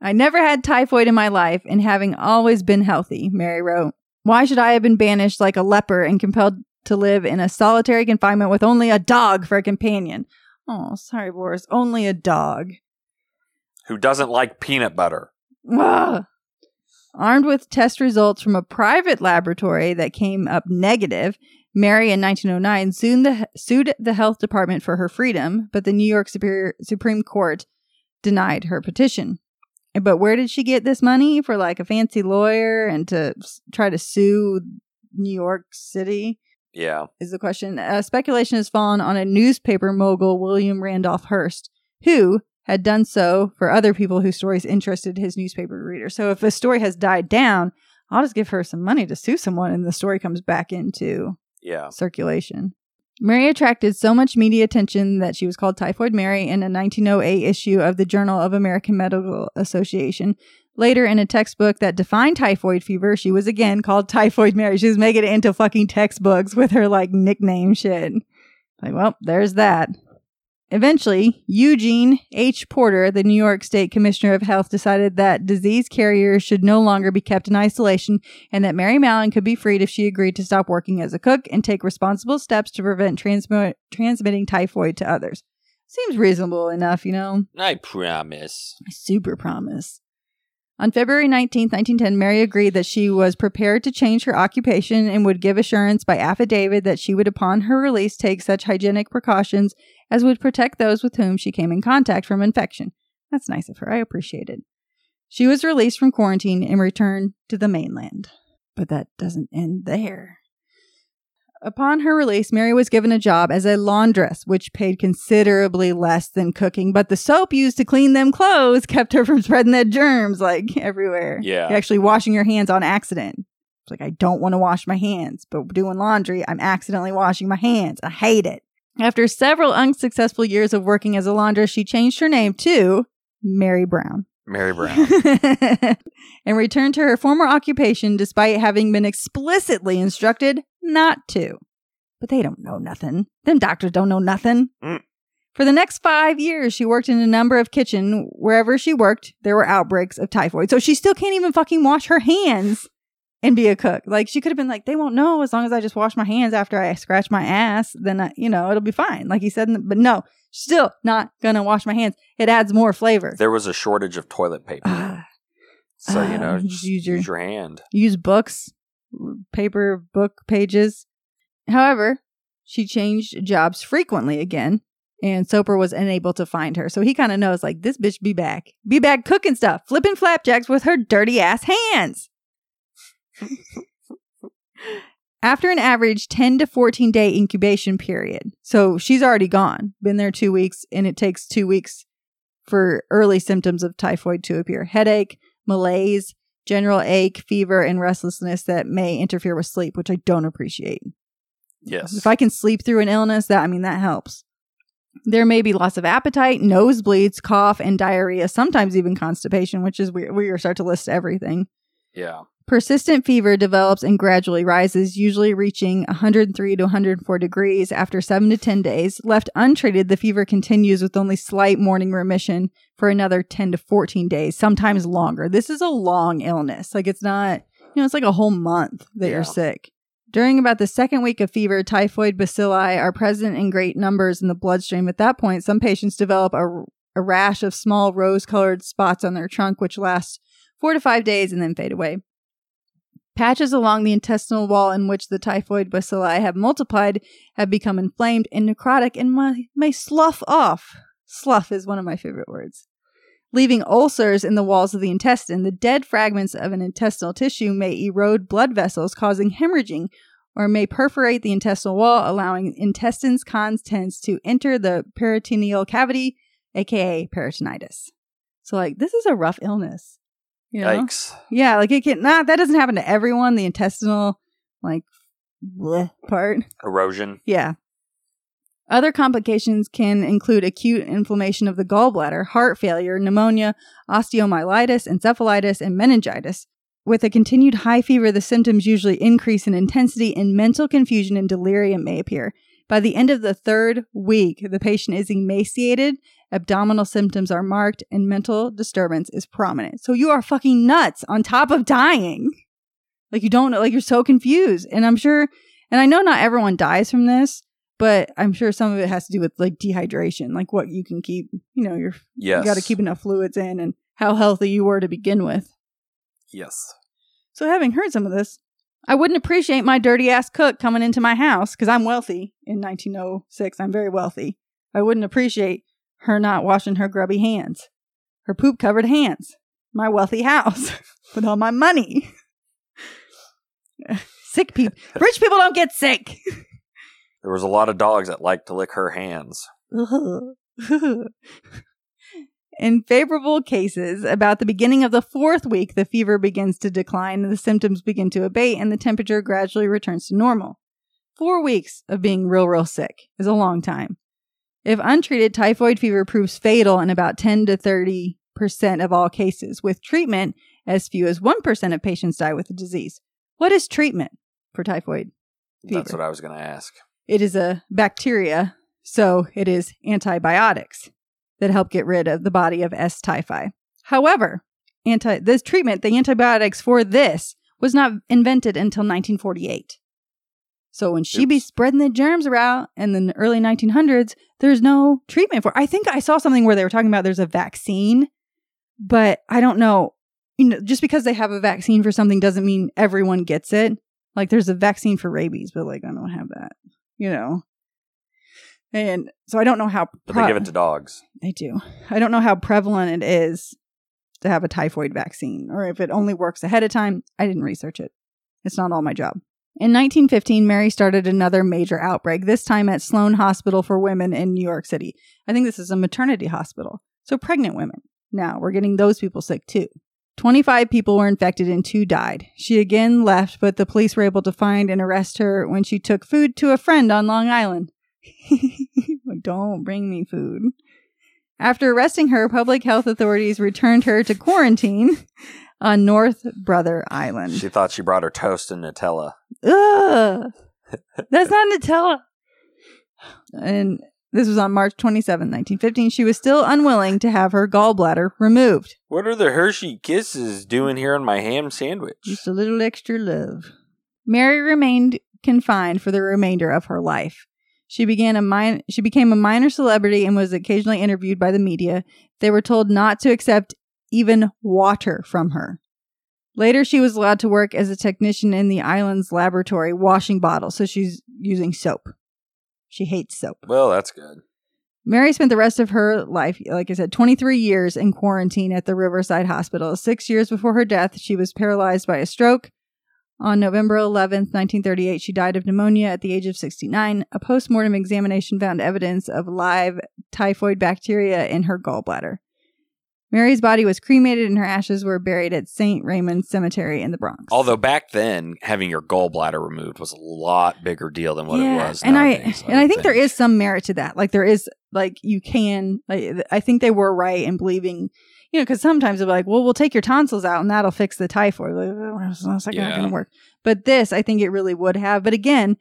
I never had typhoid in my life, and having always been healthy, Mary wrote. Why should I have been banished like a leper and compelled to live in a solitary confinement with only a dog for a companion? Oh, sorry, Boris. Only a dog. Who doesn't like peanut butter? Ugh. Armed with test results from a private laboratory that came up negative, Mary in 1909 sued the, sued the health department for her freedom, but the New York Superior, Supreme Court denied her petition. But where did she get this money for like a fancy lawyer and to try to sue New York City? Yeah. is the question. Uh, speculation has fallen on a newspaper mogul, William Randolph Hearst, who had done so for other people whose stories interested his newspaper reader. So if a story has died down, I'll just give her some money to sue someone and the story comes back into Yeah. circulation. Mary attracted so much media attention that she was called Typhoid Mary in a 1908 issue of the Journal of American Medical Association. Later, in a textbook that defined typhoid fever, she was again called Typhoid Mary. She was making it into fucking textbooks with her like nickname shit. Like, well, there's that. Eventually, Eugene H. Porter, the New York State Commissioner of Health, decided that disease carriers should no longer be kept in isolation and that Mary Mallon could be freed if she agreed to stop working as a cook and take responsible steps to prevent transmi- transmitting typhoid to others. Seems reasonable enough, you know? I promise. Super promise. On February 19th, 1910, Mary agreed that she was prepared to change her occupation and would give assurance by affidavit that she would, upon her release, take such hygienic precautions as would protect those with whom she came in contact from infection. That's nice of her. I appreciate it. She was released from quarantine and returned to the mainland. But that doesn't end there. Upon her release, Mary was given a job as a laundress, which paid considerably less than cooking, but the soap used to clean them clothes kept her from spreading the germs like everywhere. Yeah. You're actually washing your hands on accident. It's like, I don't want to wash my hands, but doing laundry, I'm accidentally washing my hands. I hate it. After several unsuccessful years of working as a laundress, she changed her name to Mary Brown. Mary Brown. and returned to her former occupation despite having been explicitly instructed not to. But they don't know nothing. Them doctors don't know nothing. Mm. For the next five years, she worked in a number of kitchen. Wherever she worked, there were outbreaks of typhoid. So she still can't even fucking wash her hands and be a cook. Like she could have been like, they won't know as long as I just wash my hands after I scratch my ass. Then I, you know it'll be fine. Like he said, the- but no, still not gonna wash my hands. It adds more flavor. There was a shortage of toilet paper. So, you know, just use use your- your, hand. use books, paper book pages. However, she changed jobs frequently again, and Soper was unable to find her. So he kind of knows, like, this bitch be back. Be back cooking stuff, flipping flapjacks with her dirty ass hands. After an average 10 to 14 day incubation period, so she's already gone, been there two weeks, and it takes two weeks for early symptoms of typhoid to appear headache, malaise, general ache, fever, and restlessness that may interfere with sleep, which I don't appreciate. Yes. If I can sleep through an illness, that I mean that helps. There may be loss of appetite, nosebleeds, cough, and diarrhea, sometimes even constipation, which is weird. We start to list everything. yeah. Persistent fever develops and gradually rises, usually reaching 103 to 104 degrees after 7 to 10 days. Left untreated, the fever continues with only slight morning remission for another 10 to 14 days, sometimes longer. This is a long illness. Like it's not, you know, it's like a whole month that Yeah. you're sick. During about the second week of fever, typhoid bacilli are present in great numbers in the bloodstream. At that point, some patients develop a, a rash of small rose colored spots on their trunk, which lasts four to five days and then fade away. Patches along the intestinal wall in which the typhoid bacilli have multiplied have become inflamed and necrotic and may, may slough off. Slough is one of my favorite words. Leaving ulcers in the walls of the intestine, the dead fragments of an intestinal tissue may erode blood vessels, causing hemorrhaging, or may perforate the intestinal wall, allowing intestine's contents to enter the peritoneal cavity, aka peritonitis. So, like, this is a rough illness. You know? Yikes. Yeah, like it can not that doesn't happen to everyone. The intestinal like bleh part. Erosion. Yeah. Other complications can include acute inflammation of the gallbladder, heart failure, pneumonia, osteomyelitis, encephalitis, and meningitis. With a continued high fever, the symptoms usually increase in intensity and mental confusion and delirium may appear. By the end of the third week, the patient is emaciated, abdominal symptoms are marked, and mental disturbance is prominent. So you are fucking nuts on top of dying. Like you don't know, like you're so confused. And I'm sure, and I know not everyone dies from this, but I'm sure some of it has to do with like dehydration, like what you can keep, you know, you're, Yes. you got to keep enough fluids in and how healthy you were to begin with. Yes. So, having heard some of this, I wouldn't appreciate my dirty ass cook coming into my house because I'm wealthy in 1906. I'm very wealthy. I wouldn't appreciate her not washing her grubby hands, her poop covered hands, my wealthy house with all my money. sick people, rich people don't get sick. There was a lot of dogs that liked to lick her hands. In favorable cases, about the beginning of the fourth week, the fever begins to decline and the symptoms begin to abate and the temperature gradually returns to normal. Four weeks of being real, real sick is a long time. If untreated, typhoid fever proves fatal in about 10 to 30% of all cases. With treatment, as few as 1% of patients die with the disease. What is treatment for typhoid? fever? That's what I was going to ask. It is a bacteria, so it is antibiotics that help get rid of the body of S. typhi. However, anti this treatment, the antibiotics for this, was not invented until 1948. So when she be spreading the germs around in the early 1900s, there's no treatment for. I think I saw something where they were talking about there's a vaccine, but I don't know. You know, just because they have a vaccine for something doesn't mean everyone gets it. Like there's a vaccine for rabies, but like I don't have that. You know. And so I don't know how But they give it to dogs. they do. I don't know how prevalent it is to have a typhoid vaccine or if it only works ahead of time. I didn't research it. It's not all my job. In 1915, Mary started another major outbreak, this time at Sloan Hospital for Women in New York City. I think this is a maternity hospital. So pregnant women. Now we're getting those people sick too. 25 people were infected and two died. She again left, but the police were able to find and arrest her when she took food to a friend on Long Island. don't bring me food. After arresting her, public health authorities returned her to quarantine on North Brother Island. She thought she brought her toast and Nutella. Ugh, that's not Nutella. And This was on March 27, 1915. She was still unwilling to have her gallbladder removed. What are the Hershey Kisses doing here on my ham sandwich? Just a little extra love. Mary remained confined for the remainder of her life. She began a min- she became a minor celebrity and was occasionally interviewed by the media. They were told not to accept even water from her. Later, she was allowed to work as a technician in the island's laboratory washing bottles, so she's using soap. She hates soap. Well, that's good. Mary spent the rest of her life, like I said, 23 years in quarantine at the Riverside Hospital. Six years before her death, she was paralyzed by a stroke. On November 11th, 1938, she died of pneumonia at the age of 69. A post mortem examination found evidence of live typhoid bacteria in her gallbladder. Mary's body was cremated and her ashes were buried at St. Raymond Cemetery in the Bronx. Although back then, having your gallbladder removed was a lot bigger deal than what it was. and nowadays, I and I would think there is some merit to that. Like there is, like you can. Like I think they were right in believing, you know, because sometimes they're like, well, we'll take your tonsils out and that'll fix the typhoid. Like, well, it's not not Yeah. going to work. But this, I think it really would have. But again.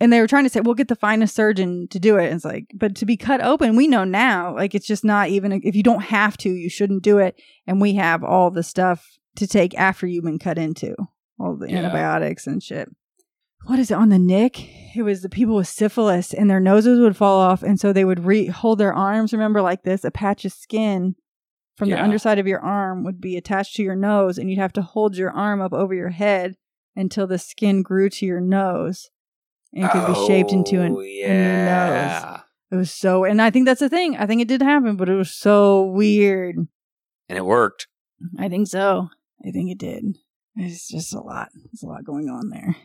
And they were trying to say, we'll get the finest surgeon to do it. And it's like, but to be cut open, we know now, like, it's just not even, if you don't have to, you shouldn't do it. And we have all the stuff to take after you've been cut into, all the Yeah. antibiotics and shit what is it on the Knick? It was the people with syphilis and their noses would fall off. And so they would re- hold their arms, remember, like this a patch of skin from the underside of your arm would be attached to your nose. And you'd have to hold your arm up over your head until the skin grew to your nose and could be shaped into an, Oh, a new nose. It was so, and I think that's the thing. I think it did happen, but it was so weird. And it worked. I think so. I think it did. It's just a lot. There's a lot going on there.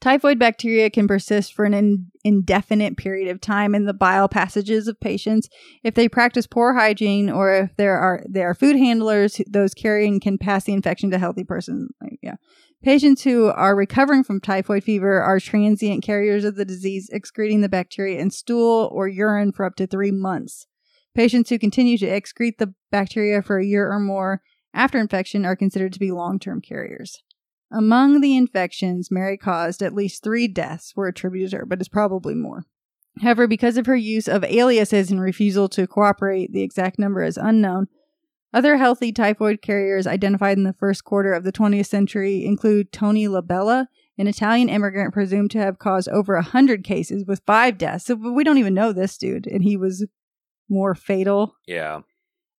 Typhoid bacteria can persist for an in- indefinite period of time in the bile passages of patients. If they practice poor hygiene or if there are there are food handlers, those carrying can pass the infection to healthy person. Like, yeah. Patients who are recovering from typhoid fever are transient carriers of the disease, excreting the bacteria in stool or urine for up to three months. Patients who continue to excrete the bacteria for a year or more after infection are considered to be long term carriers. Among the infections Mary caused, at least three deaths were attributed to her, but it's probably more. However, because of her use of aliases and refusal to cooperate, the exact number is unknown. Other healthy typhoid carriers identified in the first quarter of the 20th century include Tony Labella, an Italian immigrant presumed to have caused over a 100 cases with five deaths. So we don't even know this dude, and he was more fatal Yeah.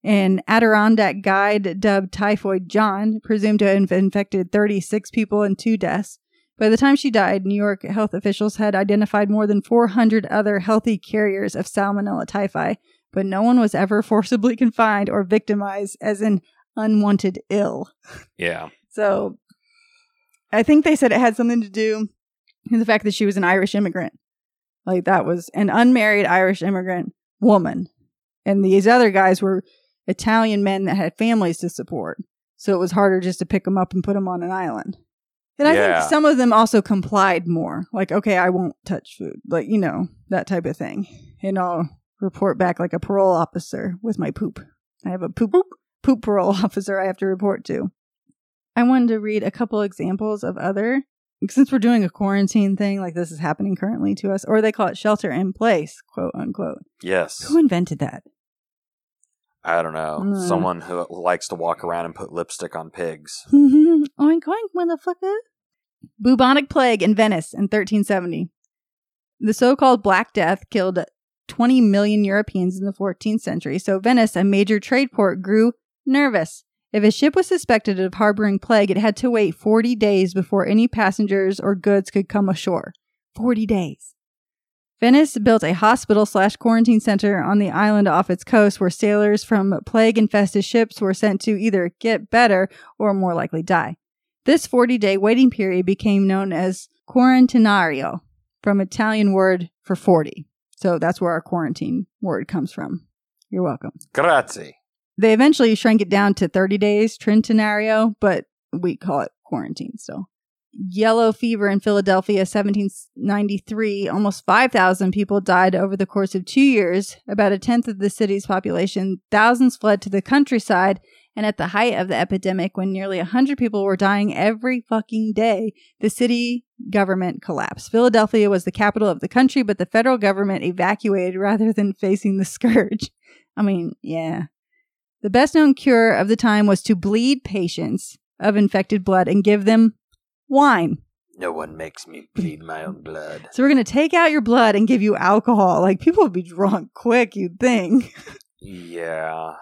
An Adirondack guide dubbed Typhoid John, presumed to have infected 36 people and two deaths. By the time she died, New York health officials had identified more than 400 other healthy carriers of Salmonella typhi, but no one was ever forcibly confined or victimized as an unwanted ill. Yeah. So I think they said it had something to do with the fact that she was an Irish immigrant. Like that was an unmarried Irish immigrant woman. And these other guys were Italian men that had families to support. So it was harder just to pick them up and put them on an island. And I Yeah. think some of them also complied more. Like, okay, I won't touch food. Like, you know, that type of thing. And I'll report back like a parole officer with my poop. I have a poop poop parole officer I have to report to. I wanted to read a couple examples of other since we're doing a quarantine thing like this is happening currently to us, or they call it shelter in place, quote unquote. Yes. Who invented that? I don't know. Mm. Someone who likes to walk around and put lipstick on pigs. oink oink, motherfucker. Bubonic plague in Venice in 1370. The so-called Black Death killed 20 million Europeans in the 14th century, so Venice, a major trade port, grew nervous. If a ship was suspected of harboring plague, it had to wait 40 days before any passengers or goods could come ashore. 40 days. Venice built a hospital slash quarantine center on the island off its coast where sailors from plague infested ships were sent to either get better or more likely die. This 40 day waiting period became known as quarantinario, from Italian word for 40. So that's where our quarantine word comes from. You're welcome. Grazie. They eventually shrank it down to 30 days, Trentinario, but we call it quarantine still. Yellow fever in Philadelphia, 1793. Almost 5,000 people died over the course of two years, about a tenth of the city's population. Thousands fled to the countryside, And at the height of the epidemic, when nearly 100 people were dying every fucking day, the city government collapsed. Philadelphia was the capital of the country, but the federal government evacuated rather than facing the scourge. I mean, yeah. The best known cure of the time was to bleed patients of infected blood and give them wine. No one makes me bleed my own blood. So we're going to take out your blood and give you alcohol. Like people would be drunk quick, you'd think. Yeah.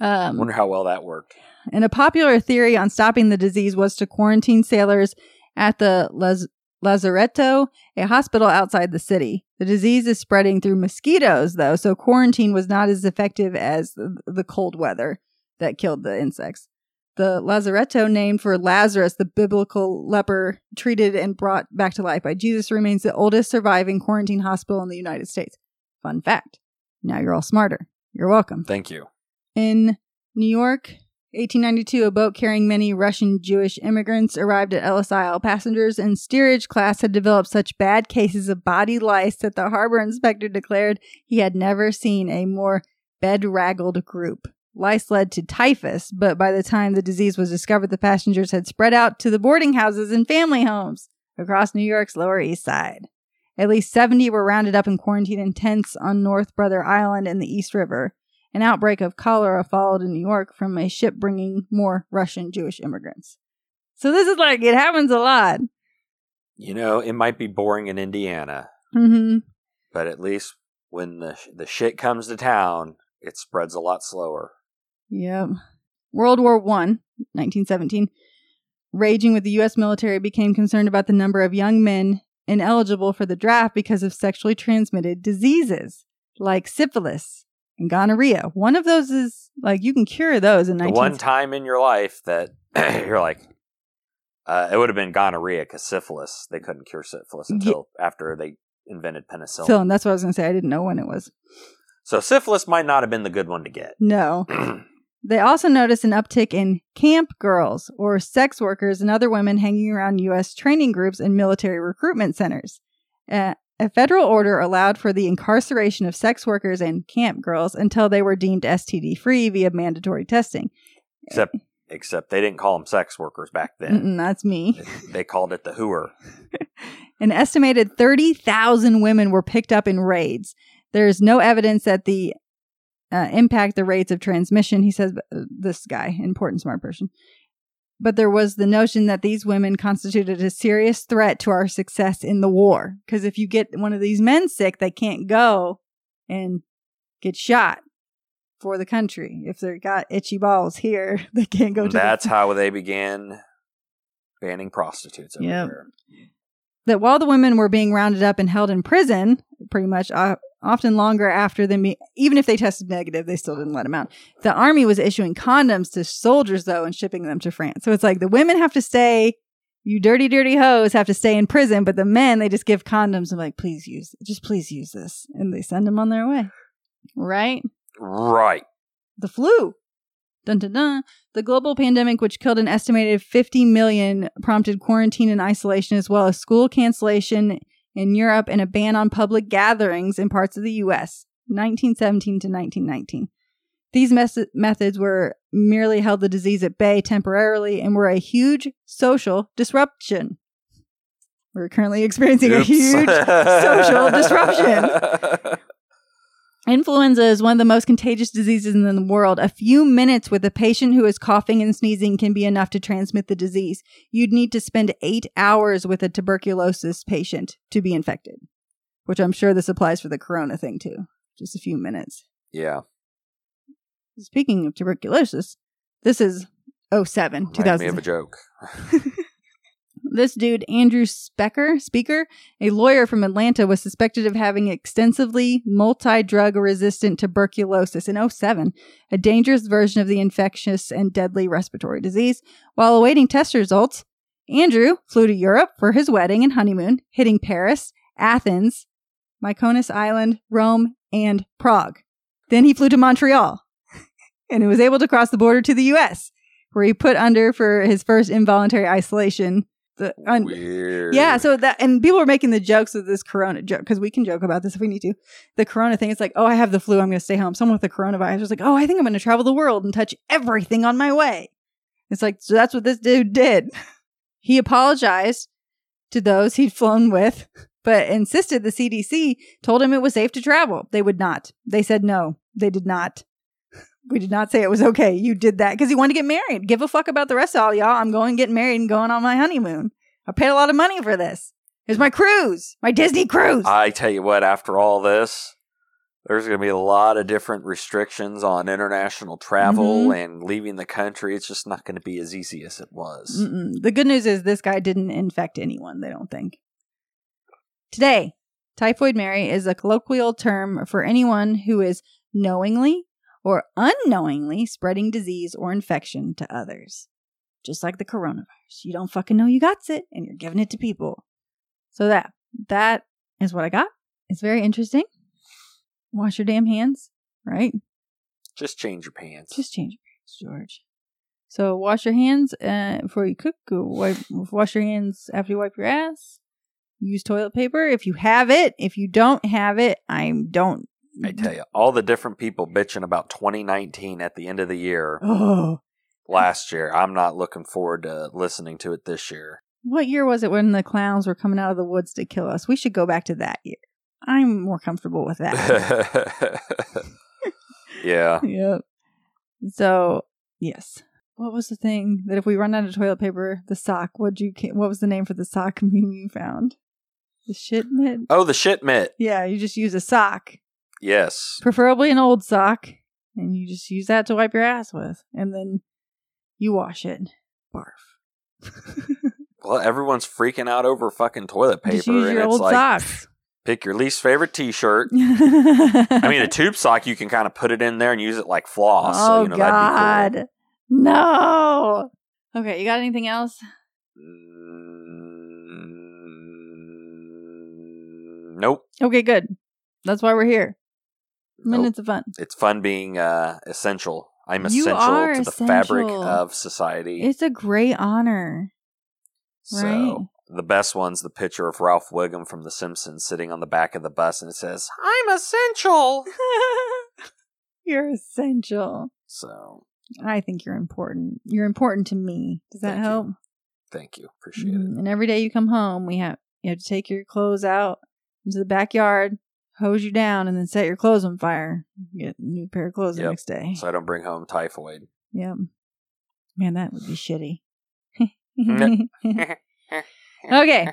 Um, Wonder how well that worked. And a popular theory on stopping the disease was to quarantine sailors at the Laz- Lazaretto, a hospital outside the city. The disease is spreading through mosquitoes, though, so quarantine was not as effective as the, the cold weather that killed the insects. The Lazaretto, named for Lazarus, the biblical leper treated and brought back to life by Jesus, remains the oldest surviving quarantine hospital in the United States. Fun fact. Now you're all smarter. You're welcome. Thank you. In New York, 1892, a boat carrying many Russian Jewish immigrants arrived at Ellis Isle. Passengers in steerage class had developed such bad cases of body lice that the harbor inspector declared he had never seen a more bedraggled group. Lice led to typhus, but by the time the disease was discovered, the passengers had spread out to the boarding houses and family homes across New York's Lower East Side. At least 70 were rounded up and quarantined in tents on North Brother Island in the East River. An outbreak of cholera followed in New York from a ship bringing more Russian Jewish immigrants. So this is like, it happens a lot. You know, it might be boring in Indiana, hmm but at least when the the shit comes to town, it spreads a lot slower. Yep. World War One, 1917, raging with the U.S. military became concerned about the number of young men ineligible for the draft because of sexually transmitted diseases like syphilis and gonorrhea. One of those is like you can cure those in The 19 one time in your life that you're like, uh, it would have been gonorrhea because syphilis. They couldn't cure syphilis until after they invented penicillin. So that's what I was going to say. I didn't know when it was. So syphilis might not have been the good one to get. No. They also noticed an uptick in camp girls or sex workers and other women hanging around U.S. training groups and military recruitment centers. Uh, a federal order allowed for the incarceration of sex workers and camp girls until they were deemed STD free via mandatory testing. Except, except they didn't call them sex workers back then. Mm-mm, that's me. they called it the hooer. An estimated 30,000 women were picked up in raids. There's no evidence that the uh, impact the rates of transmission, he says, uh, this guy, important smart person. But there was the notion that these women constituted a serious threat to our success in the war. Because if you get one of these men sick, they can't go and get shot for the country. If they've got itchy balls here, they can't go to the That's how they began banning prostitutes over Yep. that while the women were being rounded up and held in prison, pretty much uh, often longer after them, be- even if they tested negative, they still didn't let them out. The army was issuing condoms to soldiers though and shipping them to France. So it's like the women have to stay. You dirty, dirty hoes have to stay in prison, but the men they just give condoms and like, please use, just please use this, and they send them on their way. Right? Right. the flu. Dun, dun, dun. The global pandemic, which killed an estimated 50 million, prompted quarantine and isolation, as well as school cancellation in Europe and a ban on public gatherings in parts of the U.S. 1917 to 1919. These mes- methods were merely held the disease at bay temporarily and were a huge social disruption. We're currently experiencing a huge social disruption. Influenza is one of the most contagious diseases in the world. A few minutes with a patient who is coughing and sneezing can be enough to transmit the disease. You'd need to spend eight hours with a tuberculosis patient to be infected, which I'm sure this applies for the corona thing too. Just a few minutes. yeah. Speaking of tuberculosis, this is 07, Reminds me of a joke. This dude, Andrew Specker, speaker, a lawyer from Atlanta, was suspected of having extensively multi-drug resistant tuberculosis in 07, a dangerous version of the infectious and deadly respiratory disease. While awaiting test results, Andrew flew to Europe for his wedding and honeymoon, hitting Paris, Athens, Mykonos Island, Rome, and Prague. Then he flew to Montreal and he was able to cross the border to the US, where he put under for his first involuntary isolation the un- Weird. yeah. So that and people are making the jokes of this corona joke because we can joke about this if we need to. The corona thing. It's like, oh, I have the flu. I'm going to stay home. Someone with the coronavirus was like, oh, I think I'm going to travel the world and touch everything on my way. It's like so that's what this dude did. He apologized to those he'd flown with, but insisted the CDC told him it was safe to travel. They would not. They said no. They did not. We did not say it was okay. You did that because he wanted to get married. Give a fuck about the rest of all y'all. I'm going getting married and going on my honeymoon. I paid a lot of money for this. Here's my cruise, my Disney cruise. I tell you what, after all this, there's going to be a lot of different restrictions on international travel Mhm. and leaving the country. It's just not going to be as easy as it was. Mm-mm. The good news is this guy didn't infect anyone, they don't think. Today, Typhoid Mary is a colloquial term for anyone who is knowingly or unknowingly spreading disease or infection to others. Just like the coronavirus. You don't fucking know you got it and you're giving it to people. So that that is what I got. It's very interesting. Wash your damn hands, right? Just change your pants. Just change your pants, George. So wash your hands uh, before you cook. Wipe, wash your hands after you wipe your ass. Use toilet paper if you have it. If you don't have it, I don't. I mm-hmm. tell you, all the different people bitching about 2019 at the end of the year Oh, last year. I'm not looking forward to listening to it this year. what year was it when the clowns were coming out of the woods to kill us? We should go back to that year. I'm more comfortable with that. yeah. yep. So yes. What was the thing that if we run out of toilet paper, the sock? What you? What was the name for the sock meme you found? The shit mitt. Oh, the shit mitt. Yeah, you just use a sock, Yes. preferably an old sock, and you just use that to wipe your ass with, and then you wash it. Barf. Well, everyone's freaking out over fucking toilet paper, just use and your it's old like socks. pick your least favorite T-shirt. I mean, a tube sock you can kind of put it in there and use it like floss. oh so, you know, God, That'd no. Okay, you got anything else? Mm, nope. Okay, good. That's why we're here. Nope. Minutes of fun. It's fun being uh, essential. I'm You essential to the fabric of society. It's a great honor. so right. the best one's the picture of Ralph Wiggum from The Simpsons sitting on the back of the bus, and it says, "I'm essential." you're essential. So I think you're important. You're important to me. Does that Thank you. help? thank you, appreciate Mhm. And every day you come home, we have you have to take your clothes out into the backyard, hose you down, and then set your clothes on fire. Get a new pair of clothes the Yep. next day. So I don't bring home typhoid. Yep. Man, that would be shitty. Okay.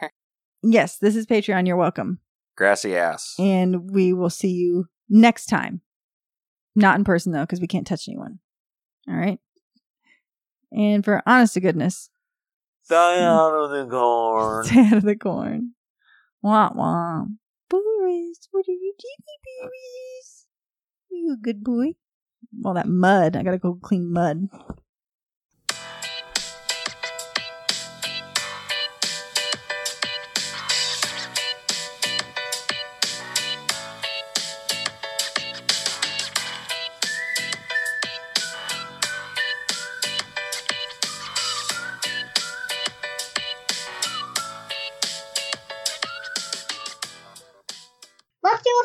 Yes, this is Patreon. You're welcome. Grassy ass. And we will see you next time. Not in person, though, because we can't touch anyone. All right. And for honest to goodness, Die out of the corn. stay out of the corn. Wah wah. Boris, what are you doing, Boris? You a good boy? All that mud. I gotta go clean mud.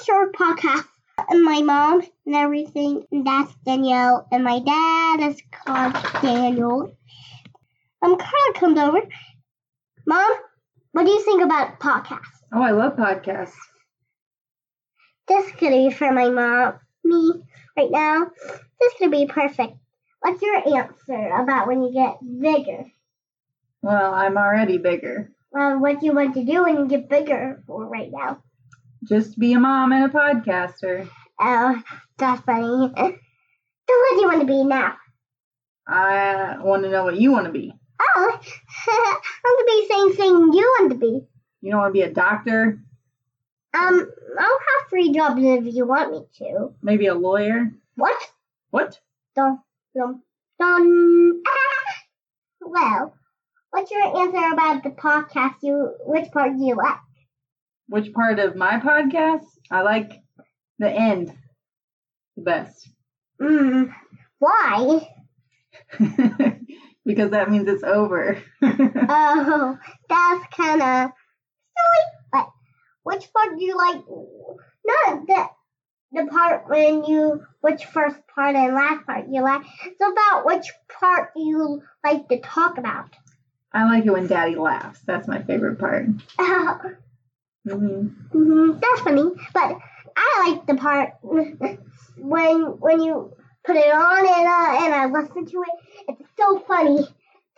Short podcast. And my mom and everything, and that's Danielle, and my dad is called Daniel. Um, Carla comes over. Mom, what do you think about podcasts? Oh, I love podcasts. This is gonna be for my mom, me, right now. This is gonna be perfect. What's your answer about when you get bigger? Well, I'm already bigger. Well, what do you want to do when you get bigger for right now? Just be a mom and a podcaster. Oh, that's funny. So what do you want to be now? I want to know what you want to be. Oh, I want to be the same thing you want to be. You don't want to be a doctor, Um, I'll have three jobs if you want me to. maybe a lawyer. What? What? Dun, dun, dun. well, what's your answer about the podcast? You, which part do you like? Which part of my podcast? I like the end the best. Hmm. Why? because that means it's over. Oh, that's kind of silly. But which part do you like? Not the the part when you which first part and last part you like. It's about which part you like to talk about. I like it when Daddy laughs. That's my favorite part. hmm Mhm, That's funny, but I like the part when when you put it on and uh, and I listen to it. It's so funny.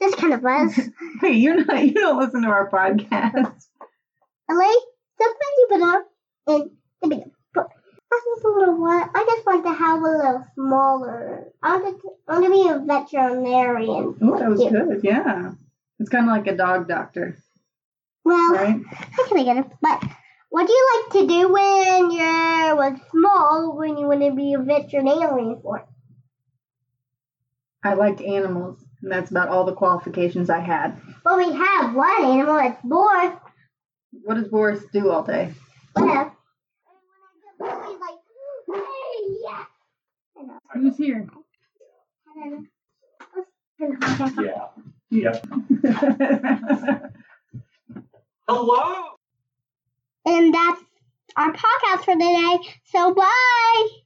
Just kind of buzz. hey, you're not. You don't listen to our podcast. LA, sometimes you put it on and the big. But I just a little what? I just want to have a little smaller. I want to, I want to be a veterinarian. Oh, that was Yeah. good. Yeah, it's kind of like a dog doctor, Well, right? I can get it. But what do you like to do when you was small? When you want to be a veterinarian for? I liked animals, and that's about all the qualifications I had. Well, we have one animal. It's boar. What does Boris do all day? Whatever. And when I get he's like, "Hey, yeah." Who's here? and then, uh, Yeah. Hello. And that's our podcast for today. So bye.